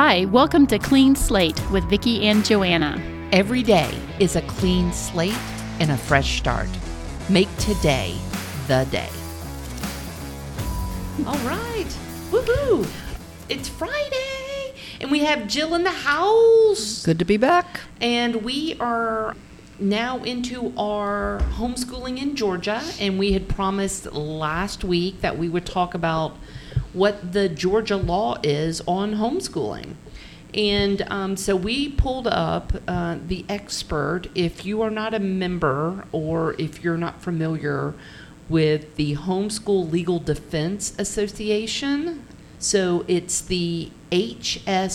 Hi, welcome to Clean Slate with Vicki and Joanna. Every day is a clean slate and a fresh start. Make today the day. All right. Woohoo! It's Friday and we have Jill in the house. Good to be back. And we are now into our homeschooling in Georgia and we had promised last week that we would talk about what the Georgia law is on homeschooling. And um, so we pulled up uh, the expert. If you are not a member or if you're not familiar with the Homeschool Legal Defense Association, so it's the hslda.org.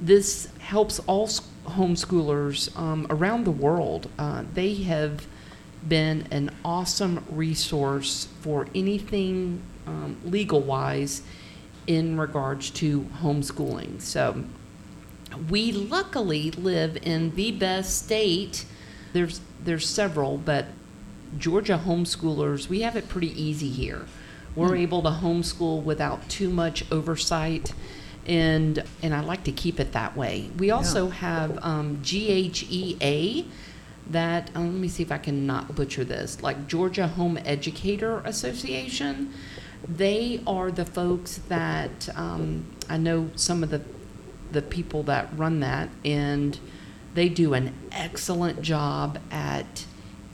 This helps all homeschoolers um, around the world. Uh, they have been an awesome resource for anything um, legal wise in regards to homeschooling. So we luckily live in the best state. There's there's several, but Georgia homeschoolers, we have it pretty easy here. We're mm. able to homeschool without too much oversight and and I like to keep it that way. We also yeah. have um, GHEA that um, let me see if I can not butcher this like Georgia Home Educator Association. They are the folks that um, I know some of the the people that run that, and they do an excellent job at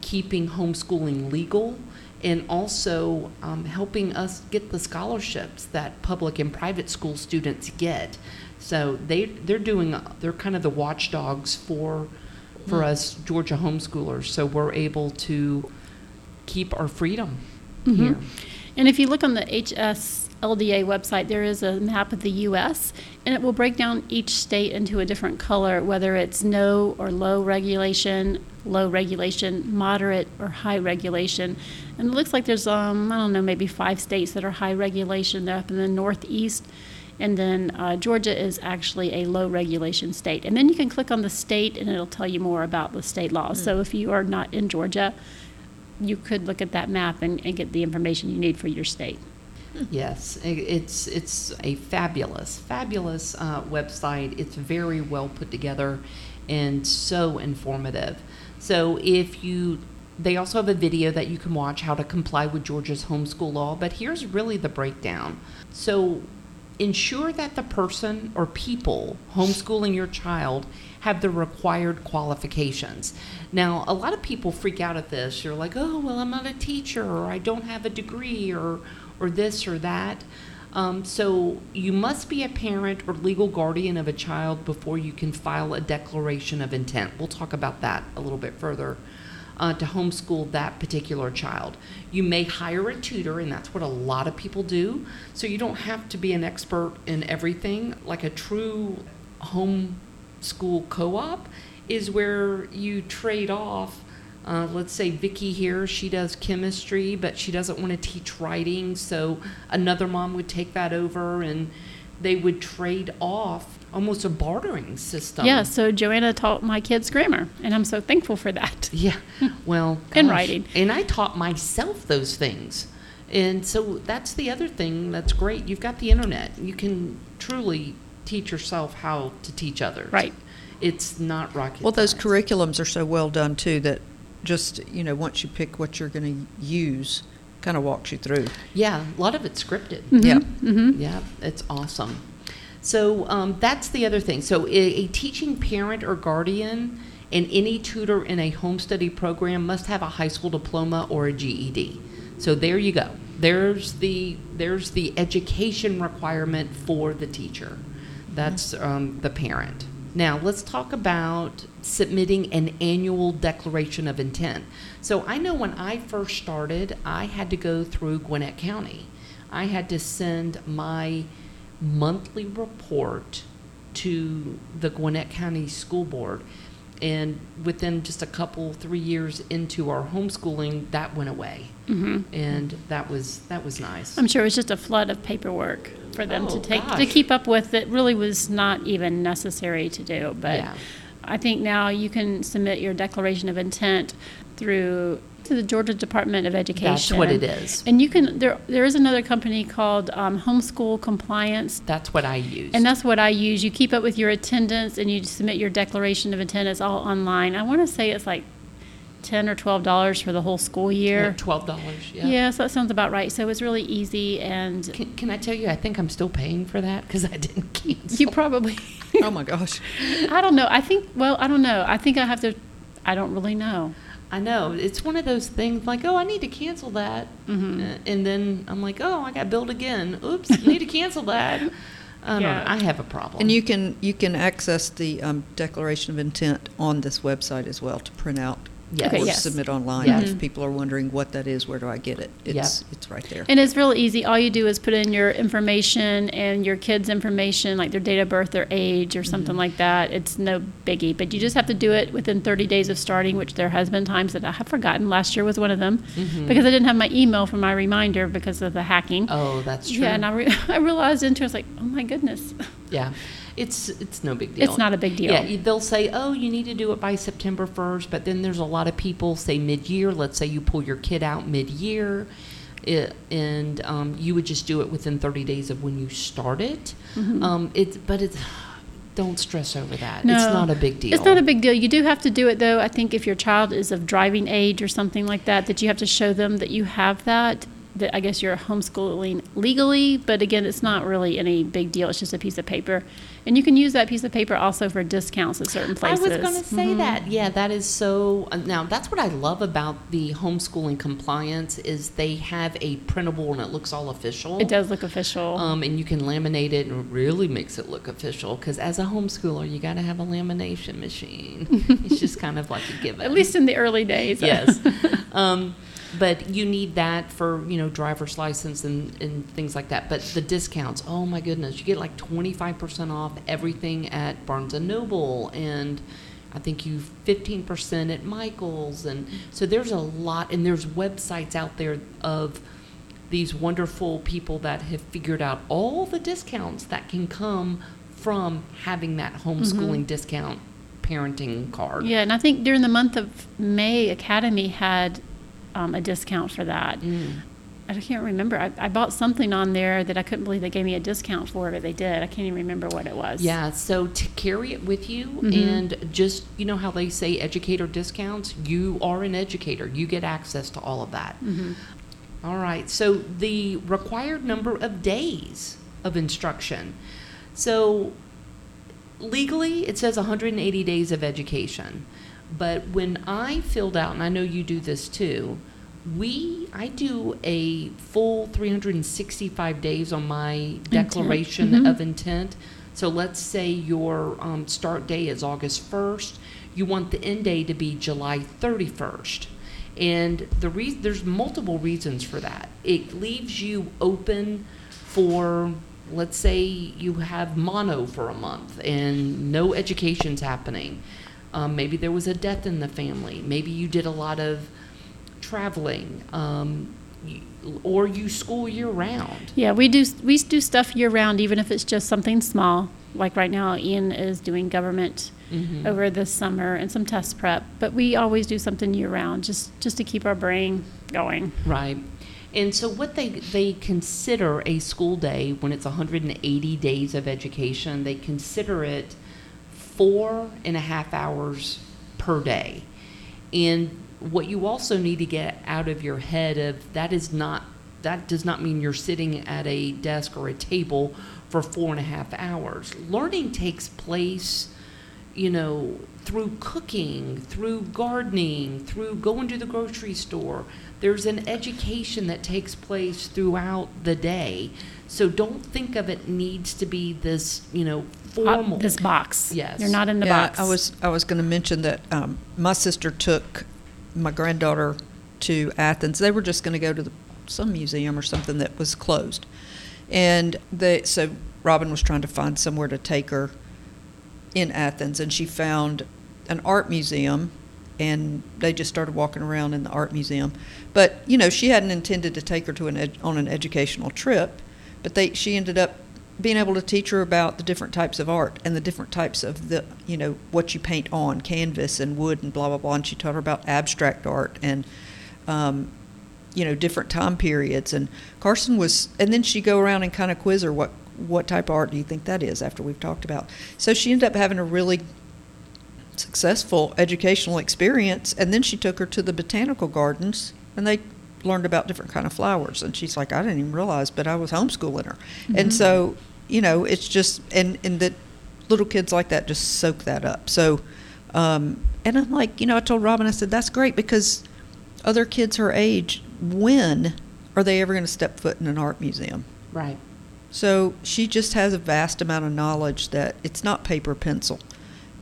keeping homeschooling legal and also um, helping us get the scholarships that public and private school students get. So they they're doing they're kind of the watchdogs for for us Georgia homeschoolers. So we're able to keep our freedom mm-hmm. here. And if you look on the HSLDA website, there is a map of the U.S., and it will break down each state into a different color, whether it's no or low regulation, low regulation, moderate or high regulation. And it looks like there's, um, I don't know, maybe five states that are high regulation. They're up in the Northeast. And then uh, Georgia is actually a low regulation state. And then you can click on the state and it'll tell you more about the state laws. Mm. So if you are not in Georgia, you could look at that map and, and get the information you need for your state. Yes, it's it's a fabulous, fabulous uh, website. It's very well put together and so informative. So if you, they also have a video that you can watch how to comply with Georgia's homeschool law. But here's really the breakdown. So ensure that the person or people homeschooling your child have the required qualifications. Now, a lot of people freak out at this. You're like, oh, well, I'm not a teacher, or I don't have a degree, or, or this or that. Um, so, you must be a parent or legal guardian of a child before you can file a declaration of intent. We'll talk about that a little bit further uh, to homeschool that particular child. You may hire a tutor, and that's what a lot of people do. So you don't have to be an expert in everything. Like a true homeschool co op is where you trade off. Uh, let's say Vicki here, she does chemistry, but she doesn't want to teach writing, so another mom would take that over and they would trade off almost a bartering system. Yeah, so Joanna taught my kids grammar, and I'm so thankful for that. Yeah, well, and writing. And I taught myself those things. And so that's the other thing that's great. You've got the internet. You can truly teach yourself how to teach others. Right. It's not rocket Well, those curriculums are so well done, too, that just, you know, once you pick what you're going to use, kind of walks you through. Yeah, a lot of it's scripted. Mm-hmm. Yeah. Mm-hmm. Yeah, it's awesome. So um, that's the other thing. So a, a, teaching parent or guardian and any tutor in a home study program must have a high school diploma or a GED. So there you go. There's the there's the education requirement for the teacher. That's um, the parent. Now let's talk about submitting an annual declaration of intent. So I know when I first started, I had to go through Gwinnett County. I had to send my monthly report to the Gwinnett County School Board. And within just a couple, three years into our homeschooling, that went away, mm-hmm. and that was that was nice. I'm sure it was just a flood of paperwork for them oh, to take gosh. to keep up with. That really was not even necessary to do. But yeah. I think now you can submit your declaration of intent through To the Georgia Department of Education. That's what it is. And you can, there, there is another company called um, Homeschool Compliance. That's what I use. And that's what I use. You keep up with your attendance and you submit your declaration of attendance all online. I want to say it's like ten or twelve dollars for the whole school year. Twelve dollars. Yeah. Yeah, so that sounds about right. So it's really easy and Can, can I tell you? I think I'm still paying for that because I didn't cancel. you probably, Oh my gosh. I don't know. I think, well, I don't know. I think I have to, I don't really know. I know it's one of those things like, oh, I need to cancel that, Mhm. Uh, and then I'm like, oh, I got billed again. Oops, need to cancel that. I don't Yeah. know. I have a problem. And you can, you can access the um, Declaration of Intent on this website as well to print out. Yes. Okay, Or yes. submit online. Yes. If people are wondering what that is, where do I get it? It's, it's right there. And it's real easy. All you do is put in your information and your kids' information, like their date of birth, their age, or something like that. It's no biggie. But you just have to do it within 30 days of starting, which there has been times that I have forgotten. Last year was one of them Mhm. because I didn't have my email for my reminder because of the hacking. Oh, that's true. Yeah, and I, re- I realized into it, I was like, oh my goodness. Yeah. It's it's no big deal. It's not a big deal. Yeah, they'll say, "Oh, you need to do it by September 1st," but then there's a lot of people say mid-year. Let's say you pull your kid out mid-year, it, and um, you would just do it within 30 days of when you start it. Mhm. Um, it's but it's don't stress over that. No, it's not a big deal. It's not a big deal. You do have to do it though. I think if your child is of driving age or something like that, that you have to show them that you have that. That I guess you're homeschooling legally, but again, it's not really any big deal. It's just a piece of paper, and you can use that piece of paper also for discounts at certain places. I was going to say Mhm. that. Yeah, that is so. Uh, now, that's what I love about the homeschooling compliance is they have a printable and it looks all official. It does look official. Um, and you can laminate it, and it really makes it look official. Because as a homeschooler, you got to have a lamination machine. it's just kind of like a given. at least in the early days. yes. Um, but you need that for you know driver's license and, and things like that. But the discounts, oh my goodness, you get like twenty five percent off everything at Barnes and Noble, and I think you fifteen percent at Michaels, and so there's a lot, and there's websites out there of these wonderful people that have figured out all the discounts that can come from having that homeschooling mm-hmm. discount parenting card. Yeah, and I think during the month of May, Academy had um, a discount for that. Mm. I can't remember. I, I bought something on there that I couldn't believe they gave me a discount for, but they did. I can't even remember what it was. Yeah, so to carry it with you Mhm. and just, you know how they say educator discounts? You are an educator. You get access to all of that. hmm All right, so the required number of days of instruction. So legally, it says 180 days of education. But when I filled out, and I know you do this too, we I do a full 365 days on my declaration Mhm. of intent. So let's say your um, start day is August 1st. You want the end day to be July 31st. And the re- there's multiple reasons for that. It leaves you open for, let's say, you have mono for a month and no education's happening. Um, maybe there was a death in the family. Maybe you did a lot of traveling, um, or you school year round. Yeah, we do we do stuff year round, even if it's just something small. Like right now, Ian is doing government Mhm. over this summer and some test prep. But we always do something year round, just just to keep our brain going. Right. And so what they they consider a school day when it's 180 days of education, they consider it four and a half hours per day. And what you also need to get out of your head of that is not that does not mean you're sitting at a desk or a table for four and a half hours. Learning takes place you know, through cooking, through gardening, through going to the grocery store. There's an education that takes place throughout the day. So don't think of it needs to be this, you know, formal. Uh, this box. Yes. You're not in the yeah, box. I was I was going to mention that um, my sister took my granddaughter to Athens. They were just going to go to the, some museum or something that was closed, and they so Robin was trying to find somewhere to take her in Athens, and she found an art museum, and they just started walking around in the art museum. But you know, she hadn't intended to take her to an ed, on an educational trip, but they she ended up being able to teach her about the different types of art and the different types of the you know what you paint on canvas and wood and blah blah blah. And she taught her about abstract art and um, you know, different time periods. And Carson was, and then she'd go around and kind of quiz her, what, what type of art do you think that is after we've talked about. So she ended up having a really successful educational experience. And then she took her to the botanical gardens and they learned about different kind of flowers. And she's like, I didn't even realize, but I was homeschooling her. And so, you know, it's just, and, and that little kids like that just soak that up. So, um, and I'm like, you know, I told Robin, I said, that's great because other kids her age, when are they ever going to step foot in an art museum? Right. So she just has a vast amount of knowledge that it's not paper pencil,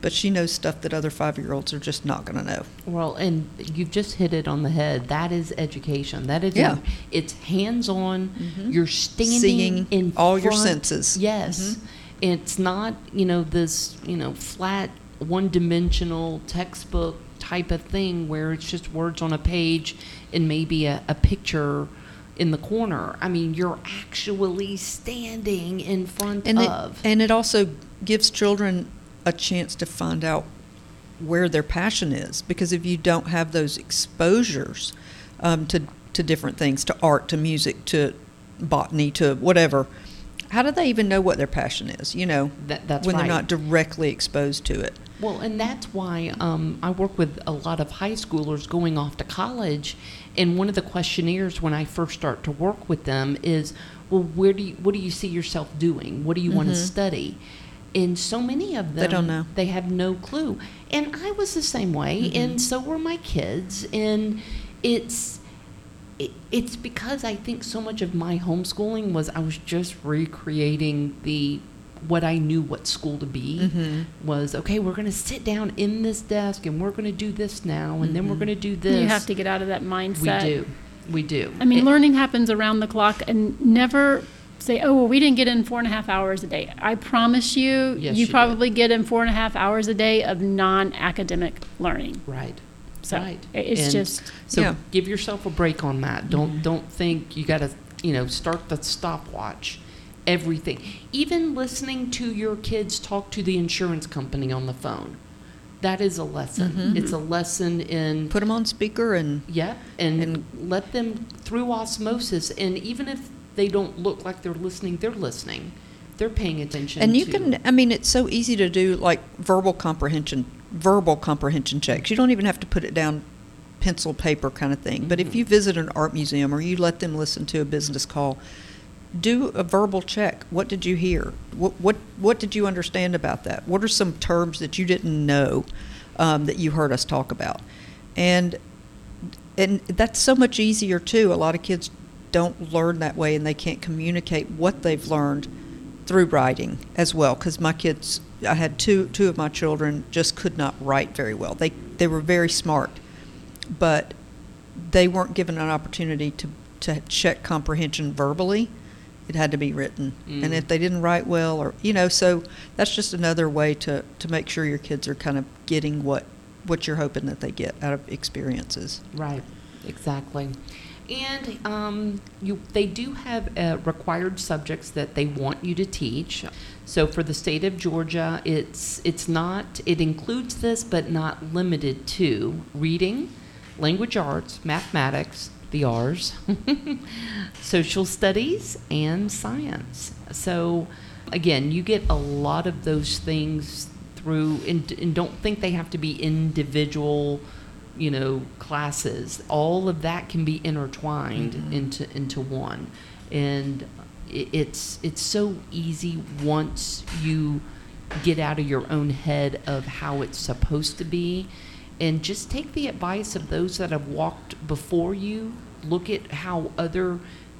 but she knows stuff that other five year olds are just not going to know. Well, and you've just hit it on the head. That is education. That is Yeah. it's hands-on. Mhm. You're standing Seeing in all your senses. Yes. Mhm. It's not, you know, this, you know, flat one-dimensional textbook type of thing where it's just words on a page and maybe a, a picture in the corner. I mean, you're actually standing in front And it, of. and it also gives children a chance to find out where their passion is because if you don't have those exposures um, to to different things, to art, to music, to botany, to whatever, how do they even know what their passion is? You know, That- that's when right. they're not directly exposed to it. Well, and that's why um, I work with a lot of high schoolers going off to college, and one of the questionnaires when I first start to work with them is, well, where do you, what do you see yourself doing? What do you want to study? And so many of them, They don't know. They have no clue. And I was the same way, Mhm. and so were my kids. And it's it, it's because I think so much of my homeschooling was I was just recreating the what I knew what school to be Mhm. was okay. We're going to sit down in this desk and we're going to do this now, and then we're Mhm. going to do this. You have to get out of that mindset We do. We do. I mean, It- learning happens around the clock and never say, oh, well, we didn't get in four and a half hours a day. I promise you, Yes, you you probably get in four and a half hours a day of non academic learning. Right. So right. it's And just, so. Yeah. Give yourself a break on that. Don't Mhm. don't think you got to you know start the stopwatch. Everything, even listening to your kids talk to the insurance company on the phone, that is a lesson. Mhm. It's a lesson in Put them on speaker and Yeah, and, And- let them through osmosis, and even if they don't look like they're listening, they're listening. They're paying attention. And you to- can, I mean, it's so easy to do like verbal comprehension, verbal comprehension checks. You don't even have to put it down pencil, paper kind of thing. But if Mhm. you visit an art museum or you let them listen to a business call, do a verbal check. What did you hear? What, what, what did you understand about that? What are some terms that you didn't know um, that you heard us talk about? And and that's so much easier too. A lot of kids don't learn that way, and they can't communicate what they've learned through writing as well. Because my kids, I had two two of my children just could not write very well. They they were very smart, but they weren't given an opportunity to to check comprehension verbally. It had to be written, and Mm. if they didn't write well, or you know, so that's just another way to to make sure your kids are kind of getting what what you're hoping that they get out of experiences. Right, exactly. And um, you, they do have uh, required subjects that they want you to teach. So for the state of Georgia, it's it's not. It includes this, but not limited to reading, language arts, mathematics, the R's, social studies, and science. So again, you get a lot of those things through, and, and don't think they have to be individual you know classes all of that can be intertwined Mhm. into into one and it's it's so easy once you get out of your own head of how it's supposed to be and just take the advice of those that have walked before you look at how other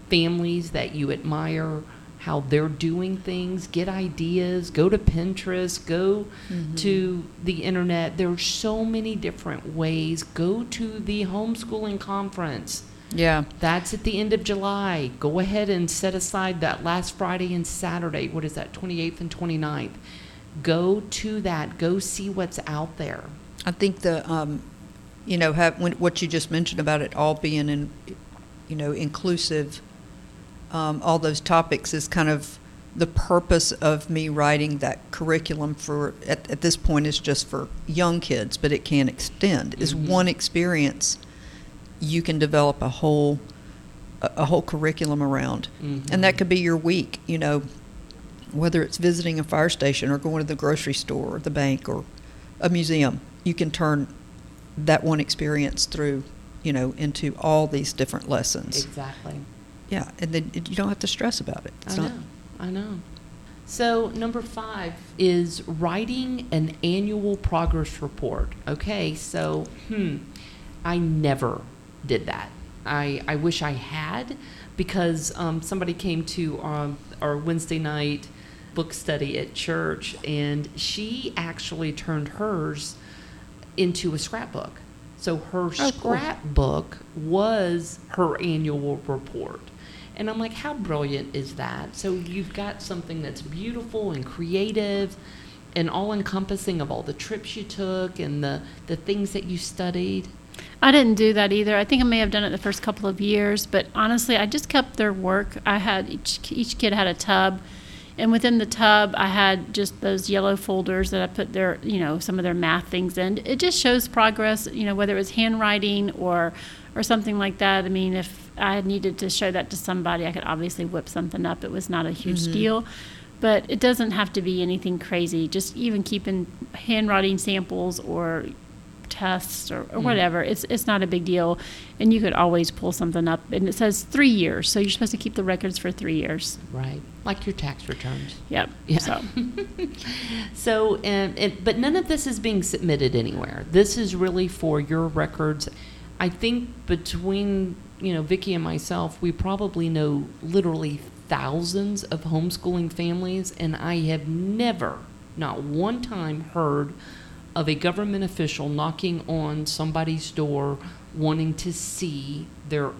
families that you admire how they're doing things get ideas go to pinterest go Mhm. to the internet There are so many different ways go to the homeschooling conference Yeah. that's at the end of July. Go ahead and set aside that last Friday and Saturday. What is that, 28th and 29th? Go to that. Go see what's out there. I think the, um, you know, have, when, what you just mentioned about it all being in, you know, inclusive, um, all those topics is kind of the purpose of me writing that curriculum for, at, at this point is just for young kids, but it can extend, is Mhm. one experience you can develop a whole a, a whole curriculum around. Mhm. And that could be your week, you know, whether it's visiting a fire station or going to the grocery store or the bank or a museum. You can turn that one experience through, you know, into all these different lessons. Exactly. Yeah, and then you don't have to stress about it. It's I not know. I know. So number five is writing an annual progress report. Okay, so hmm, I never did that. I I wish I had because um, somebody came to um, our Wednesday night book study at church and she actually turned hers into a scrapbook. So her oh, cool. scrapbook was her annual report. And I'm like, how brilliant is that? So you've got something that's beautiful and creative and all encompassing of all the trips you took and the, the things that you studied. I didn't do that either. I think I may have done it the first couple of years, but honestly, I just kept their work. I had each each kid had a tub, and within the tub, I had just those yellow folders that I put their you know some of their math things in. It just shows progress. You know whether it was handwriting or or something like that. I mean, if I had needed to show that to somebody, I could obviously whip something up. It was not a huge Mhm. deal. But it doesn't have to be anything crazy. Just even keeping handwriting samples or tests or, or Mm. whatever. It's it's not a big deal, and you could always pull something up. And it says three years, so you're supposed to keep the records for three years. Right. Like your tax returns. Yep. Yeah. So So, and, and, but none of this is being submitted anywhere. This is really for your records. I think between you know Vicki and myself, we probably know literally thousands of homeschooling families, and I have never, not one time, heard of a government official knocking on somebody's door wanting to see their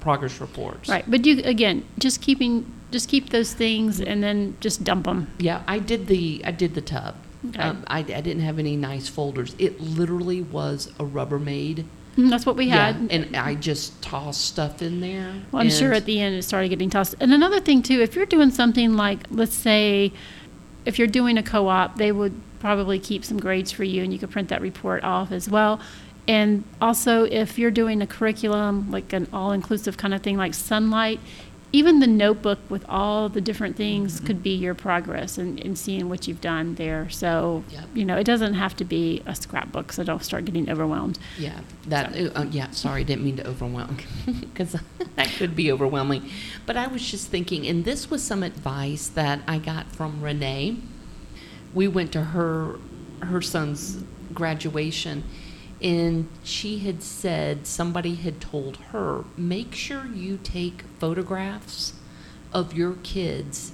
progress reports. right, but you again just keeping just keep those things and then just dump them. Yeah, I did the I did the tub. Okay. Um, I, I didn't have any nice folders. It literally was a Rubbermaid. Mm, That's what we had. Yeah, and I just tossed stuff in there. Well, I'm sure at the end it started getting tossed. And another thing too, if you're doing something like, let's say, if you're doing a co-op, they would probably keep some grades for you, and you could print that report off as well. And also, if you're doing a curriculum like an all-inclusive kind of thing, like Sonlight, even the notebook with all the different things Mhm. could be your progress and, and seeing what you've done there. So, Yep. you know, it doesn't have to be a scrapbook, so don't start getting overwhelmed. Yeah, that. Uh, yeah, sorry, didn't mean to overwhelm because that could be overwhelming. But I was just thinking, and this was some advice that I got from Renee. We went to her her son's graduation, and she had said somebody had told her make sure you take photographs of your kids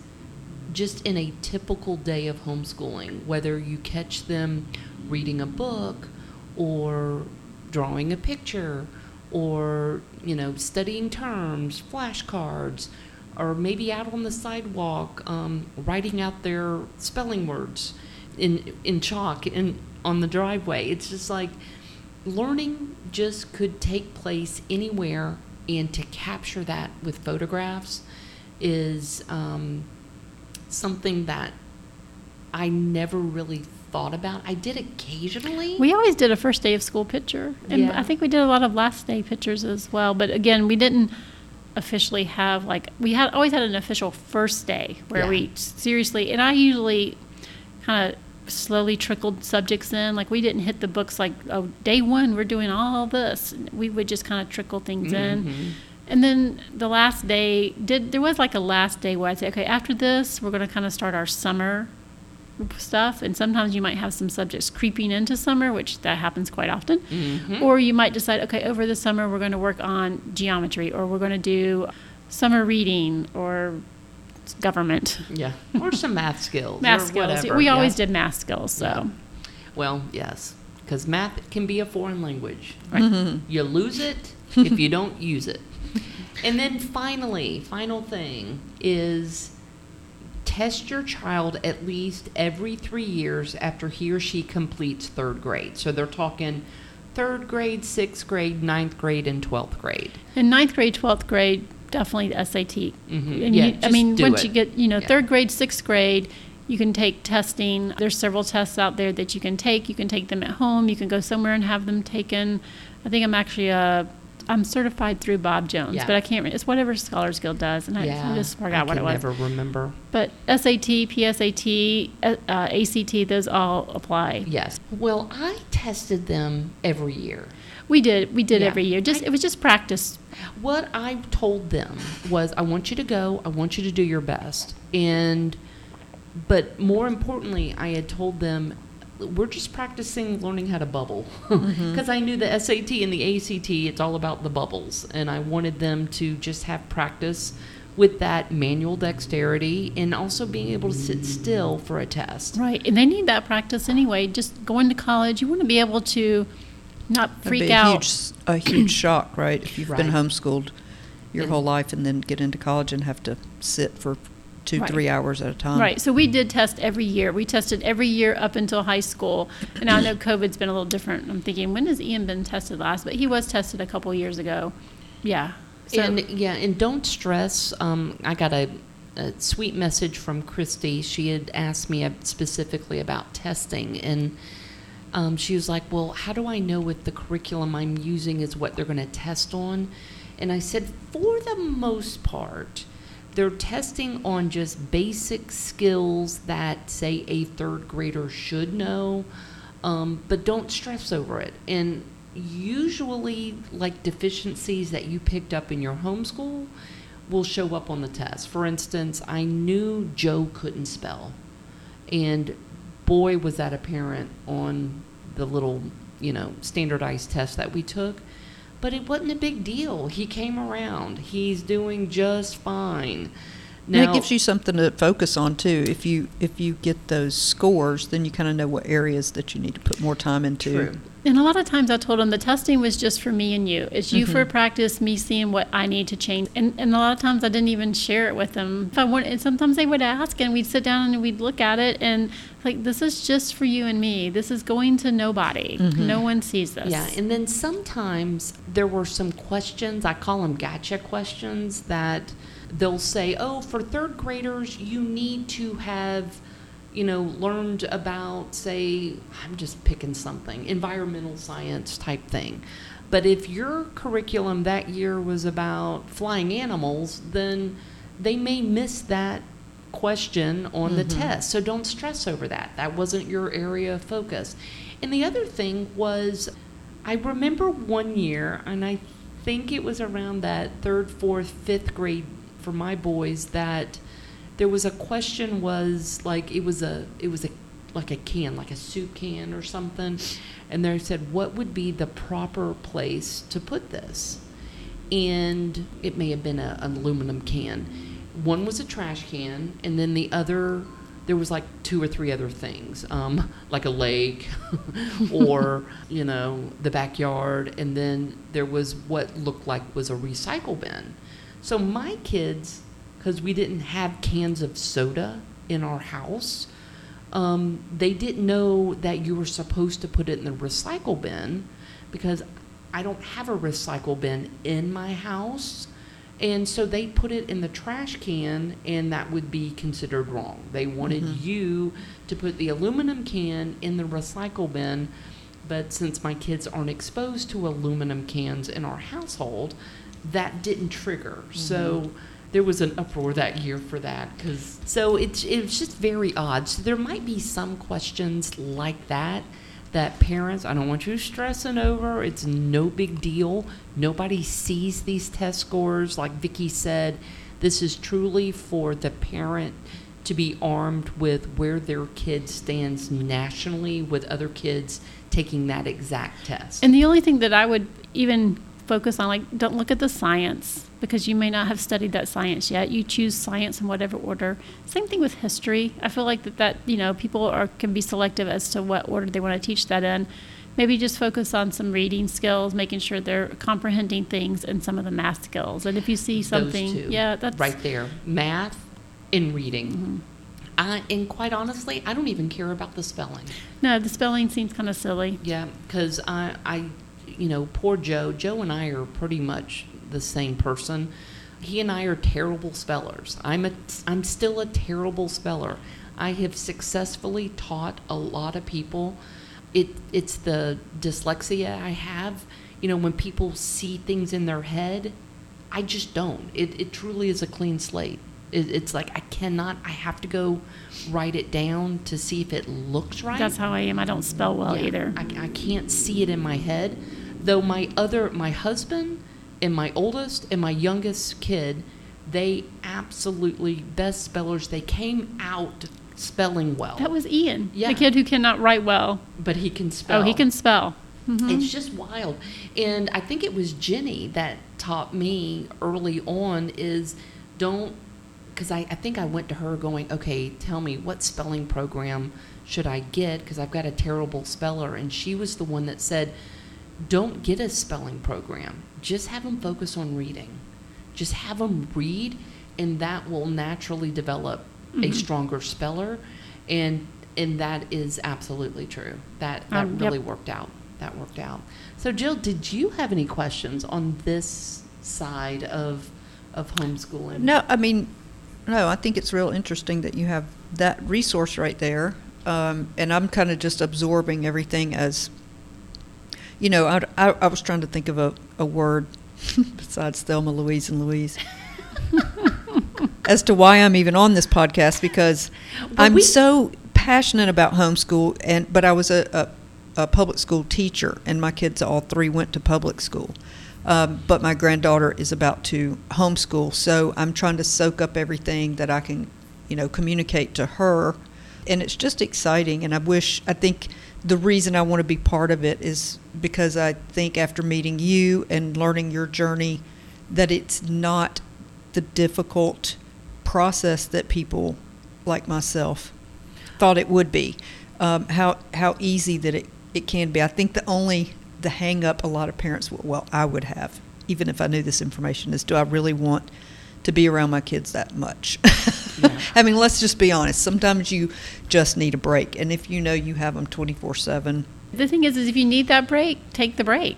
just in a typical day of homeschooling, whether you catch them reading a book or drawing a picture or, you know, studying terms, flashcards, or maybe out on the sidewalk um, writing out their spelling words in, in chalk in, on the driveway. It's just like learning just could take place anywhere, and to capture that with photographs is um, something that I never really thought about. I did occasionally. We always did a first day of school picture, and Yeah. I think we did a lot of last day pictures as well. But again, we didn't officially have like we had always had an official first day where Yeah. we seriously and I usually kind of slowly trickled subjects in. Like we didn't hit the books like oh day one we're doing all this. We would just kind of trickle things in. Mhm. And then the last day did there was like a last day where I'd say, okay, after this we're going to kind of start our summer stuff, and sometimes you might have some subjects creeping into summer, which that happens quite often. Mhm. Or you might decide, okay, over the summer we're going to work on geometry, or we're going to do summer reading, or government Yeah, or some math skills. math or skills. Whatever. We yeah. always did math skills, so. Yeah. Well, yes, because math can be a foreign language. Right. Mhm. You lose it if you don't use it. And then finally, final thing is test your child at least every three years after he or she completes third grade. So they're talking third grade, sixth grade, ninth grade, and twelfth grade. In ninth grade, twelfth grade, definitely the SAT. Mhm. And Yeah, you, I mean, once it. you get, you know, Yeah. third grade, sixth grade, you can take testing. There's several tests out there that you can take. You can take them at home. You can go somewhere and have them taken. I think I'm actually a I'm certified through Bob Jones, Yeah. but I can't. re- It's whatever Scholars Guild does, and I, I just forgot I what it was. never remember. But SAT, PSAT, uh, uh, ACT, those all apply. Yes. Well, I tested them every year. We did. We did Yeah. every year. Just I- it was just practice. What I told them was, I want you to go. I want you to do your best. And, but more importantly, I had told them, we're just practicing learning how to bubble. Mm-hmm. Because I knew the SAT and the ACT, it's all about the bubbles. And I wanted them to just have practice with that manual dexterity and also being able to sit still for a test. Right, and they need that practice anyway. Just going to college, you want to be able to not freak be a out. huge, s- a huge shock, right? If you've been homeschooled your And- whole mm-hmm. life and then get into college and have to sit for two, Right. three hours at a time. Right, so we did test every year. We tested every year up until high school. And I know COVID's been a little different. I'm thinking, when has Ian been tested last? But he was tested a couple years ago. Yeah. So, and yeah, and don't stress. Um, I got a, a sweet message from Christy. She had asked me specifically about testing, and um, she was like, "Well, how do I know if the curriculum I'm using is what they're going to test on?" And I said, "For the most part." They're testing on just basic skills that, say, a third grader should know, um, but don't stress over it. And usually, like deficiencies that you picked up in your homeschool will show up on the test. For instance, I knew Joe couldn't spell, and boy, was that apparent on the little, you know, standardized test that we took. But it wasn't a big deal. He came around. He's doing just fine. And it gives you something to focus on too. If you if you get those scores, then you kind of know what areas that you need to put more time into. True. And a lot of times I told him the testing was just for me and you. It's you Mm-hmm. for practice, me seeing what I need to change. And, and a lot of times I didn't even share it with them. If I want, and sometimes they would ask, and we'd sit down and we'd look at it, and like, this is just for you and me. This is going to nobody. No one sees this. Yeah, and then sometimes there were some questions, I call them gotcha questions, that they'll say, oh, for third graders, you need to have, you know, learned about, say, I'm just picking something, environmental science type thing. But if your curriculum that year was about flying animals, then they may miss that question on the mm-hmm. test. So don't stress over that. That wasn't your area of focus. And the other thing was, I remember one year, and I think it was around that third, fourth, fifth grade for my boys that there was a question was like it was a it was a like a can like a soup can or something and they said what would be the proper place to put this and it may have been a, an aluminum can. One was a trash can, and then the other there was like two or three other things, um, like a lake, or you know the backyard, and then there was what looked like was a recycle bin. So my kids, because we didn't have cans of soda in our house, um, they didn't know that you were supposed to put it in the recycle bin because I don't have a recycle bin in my house. And so they put it in the trash can, and that would be considered wrong. They wanted you to put the aluminum can in the recycle bin, but since my kids aren't exposed to aluminum cans in our household, that didn't trigger. So there was an uproar that year for that because so it's it was just very odd. So there might be some questions like that that parents I don't want you stressing over. It's no big deal. Nobody sees these test scores. Like Vicki said, this is truly for the parent to be armed with where their kid stands nationally with other kids taking that exact test. And the only thing that I would even focus on, like, don't look at the science because you may not have studied that science yet. You choose science in whatever order. Same thing with history. I feel like that, that you know, people are can be selective as to what order they want to teach that in. Maybe just focus on some reading skills, making sure they're comprehending things, and some of the math skills. And if you see something, two, yeah, that's right there. Math and reading. Mm-hmm. I, and quite honestly, I don't even care about the spelling. No, the spelling seems kind of silly. Yeah, because I, I, you know, poor Joe. Joe and I are pretty much the same person. He and I are terrible spellers. I'm a, I'm still a terrible speller. I have successfully taught a lot of people. It, it's the dyslexia I have. you know, when people see things in their head, I just don't. It, it truly is a clean slate. It, it's like I cannot, I have to go write it down to see if it looks right. That's how I am. I don't spell well Yeah, either. I, I can't see it in my head. Though my other, my husband and my oldest and my youngest kid, they absolutely best spellers. They came out spelling well. That was Ian, Yeah. the kid who cannot write well. but he can spell. Oh, he can spell. Mhm. It's just wild. And I think it was Jenny that taught me early on is don't, because I, I think I went to her going, okay, tell me what spelling program should I get? Because I've got a terrible speller. And she was the one that said, don't get a spelling program. Just have them focus on reading. Just have them read, and that will naturally develop a Mhm. stronger speller. And and that is absolutely true. That that Um, yep. really worked out. That worked out. So Jill, did you have any questions on this side of of homeschooling? No, I mean, no, I think it's real interesting that you have that resource right there. Um, and I'm kind of just absorbing everything as, you know, I, I, I was trying to think of a, a word besides Thelma, Louise, and Louise as to why I'm even on this podcast because I'm we- so passionate about homeschool and but I was a, a, a public school teacher and my kids all three went to public school. Um, but my granddaughter is about to homeschool, so I'm trying to soak up everything that I can, you know, communicate to her, and it's just exciting. And I wish, I think, the reason I want to be part of it is because I think after meeting you and learning your journey, that it's not the difficult process that people like myself thought it would be. Um, how how easy that it, it can be. I think the only the hang up a lot of parents well I would have even if I knew this information is do I really want to be around my kids that much? Yeah. I mean, let's just be honest. Sometimes you just need a break, and if you know you have them twenty four seven, The thing is, is if you need that break, take the break.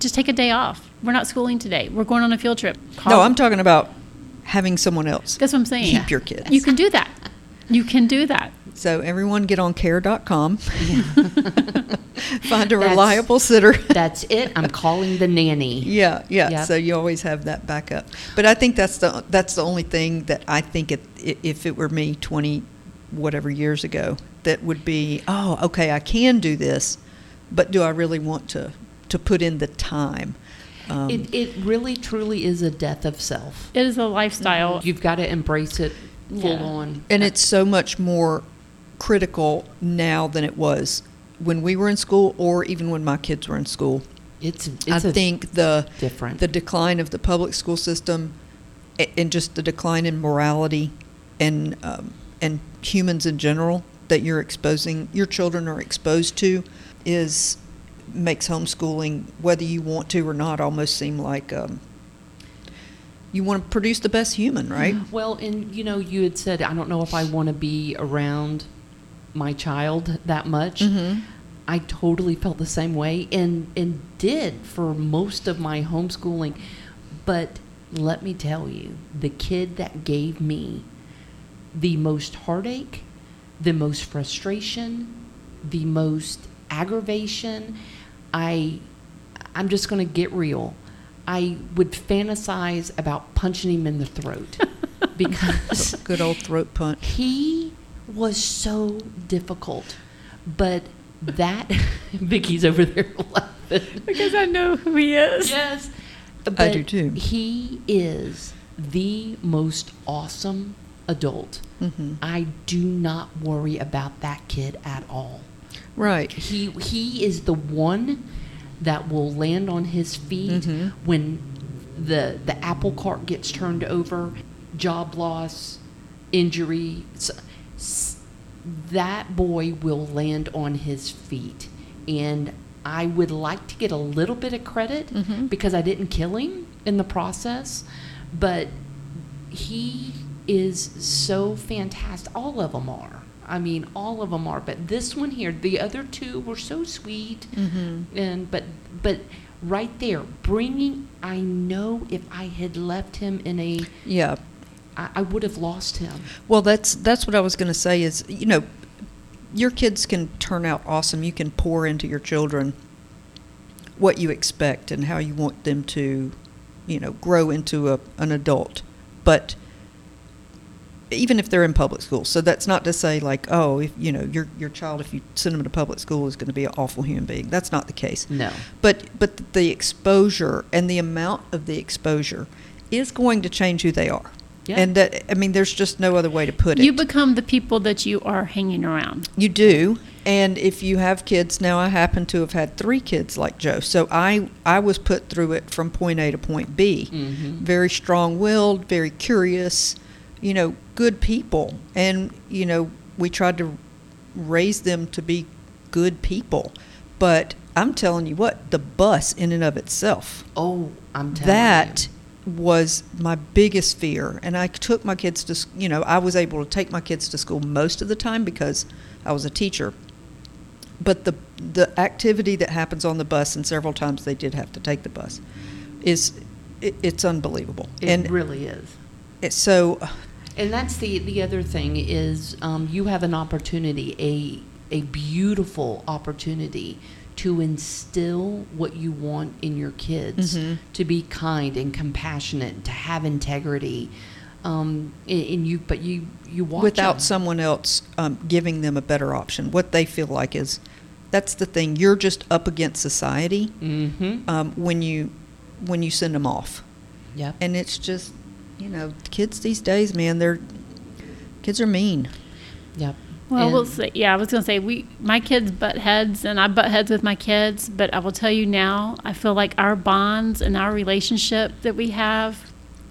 Just take a day off. We're not schooling today. We're going on a field trip. no, Call- I'm talking about having someone else That's what I'm saying. keep your kids. You can do that. You can do that. So everyone get on care.com. Find a That's- reliable sitter. That's it. I'm calling the nanny. Yeah, yeah. Yep. So you always have that backup. But I think that's the that's the only thing that I think it, i- if it were me twenty whatever years ago, that would be oh okay I can do this, but do I really want to to put in the time? Um, It, it really truly is a death of self. It is a lifestyle. You've got to embrace it full Yeah. on. and it's so much more critical now than it was when we were in school or even when my kids were in school. It's, I it's a think the different. the decline of the public school system and just the decline in morality and um, and humans in general that you're exposing your children are exposed to is makes homeschooling whether you want to or not almost seem like um, you want to produce the best human right Well, and you know, you had said, I don't know if I want to be around my child that much. Mhm. I totally felt the same way and, and did for most of my homeschooling. But let me tell you, the kid that gave me the most heartache, the most frustration, the most aggravation, I I'm just going to get real. I would fantasize about punching him in the throat because good old throat punch he was so difficult. But that Vicki's over there laughing. because I know who he is. Yes. I do too. He is the most awesome adult. hmm I do not worry about that kid at all. right He he is the one that will land on his feet Mhm. when the the apple cart gets turned over, job loss, injury. S- that boy will land on his feet, and I would like to get a little bit of credit Mhm. because I didn't kill him in the process, but he is so fantastic. All of them are. I mean, all of them are. But this one here, the other two were so sweet, hmm and but but right there, bringing. I know if I had left him in a, yeah I, I would have lost him. Well, that's that's what I was going to say. Is you know, your kids can turn out awesome. You can pour into your children what you expect and how you want them to, you know, grow into a, an adult. But even if they're in public school, so that's not to say like, oh, if you know your your child, if you send them to public school, is going to be an awful human being. That's not the case. No. But but the exposure and the amount of the exposure is going to change who they are. Yeah. And that I mean, there's just no other way to put it. You become the people that you are hanging around. You do. And if you have kids, now I happen to have had three kids like Joe. So I, I was put through it from point A to point B. Mhm. Very strong willed, very curious, you know, good people. And, you know, we tried to raise them to be good people. But I'm telling you what, the bus in and of itself, Oh, I'm telling that you. Was my biggest fear and i took my kids to you know i was able to take my kids to school most of the time because i was a teacher but the the activity that happens on the bus and several times they did have to take the bus is it, it's unbelievable It and really is. it, so And that's the the other thing is um, you have an opportunity, a a beautiful opportunity to instill what you want in your kids Mhm. to be kind and compassionate, to have integrity. Um, and, and you, but you you watch without 'em. someone else um, giving them a better option what they feel like is that's the thing you're just up against society Mhm. um, when you when you send them off Yep. and it's just you know kids these days man they're kids are mean Yep. Well, we'll And- say, yeah, I was going to say, we, my kids butt heads, and I butt heads with my kids, but I will tell you now, I feel like our bonds and our relationship that we have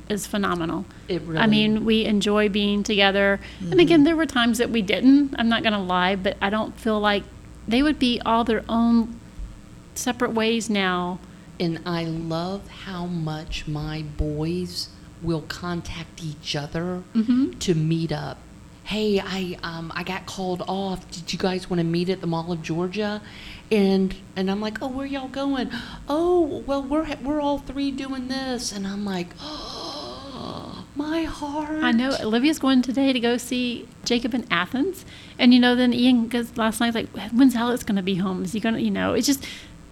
is phenomenal. It really. I mean, we enjoy being together. And Mm-hmm. again, there were times that we didn't. I'm not going to lie, but I don't feel like they would be all their own separate ways now. And I love how much my boys will contact each other Mhm. to meet up. Hey, I um I got called off. Did you guys want to meet at the Mall of Georgia? And and I'm like, oh, where y'all going? Oh, well, we're we're all three doing this. And I'm like, oh, my heart. I know Olivia's going today to go see Jacob in Athens, and you know, then Ian goes last night like, when's Alex going to be home? Is he going to, you know, it's just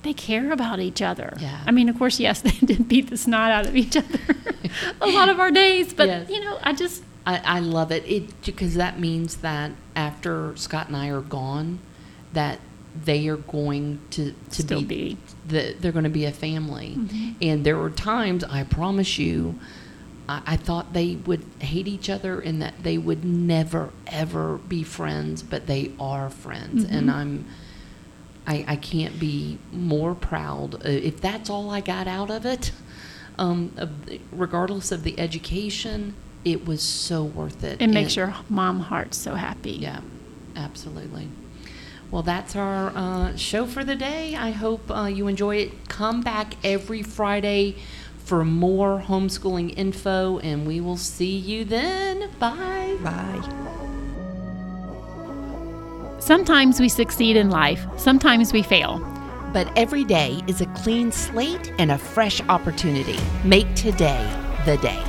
they care about each other. Yeah. I mean, of course, yes, they did beat the snot out of each other a lot of our days, but Yes. you know, I just I, I love it. It because that means that after Scott and I are gone, that they are going to to Still be, be. the, they're going to be a family. Mhm. And there were times I promise you, I, I thought they would hate each other and that they would never ever be friends, but they are friends, and Mhm. I'm. I, I can't be more proud. Uh, if that's all I got out of it, um, regardless of the education, it was so worth it. it makes And- your mom heart so happy. yeah, absolutely. Well, that's our uh, show for the day. I hope uh, you enjoy it. Come back every Friday for more homeschooling info, and we will see you then. Bye. bye Sometimes we succeed in life. Sometimes we fail. But every day is a clean slate and a fresh opportunity. Make today the day.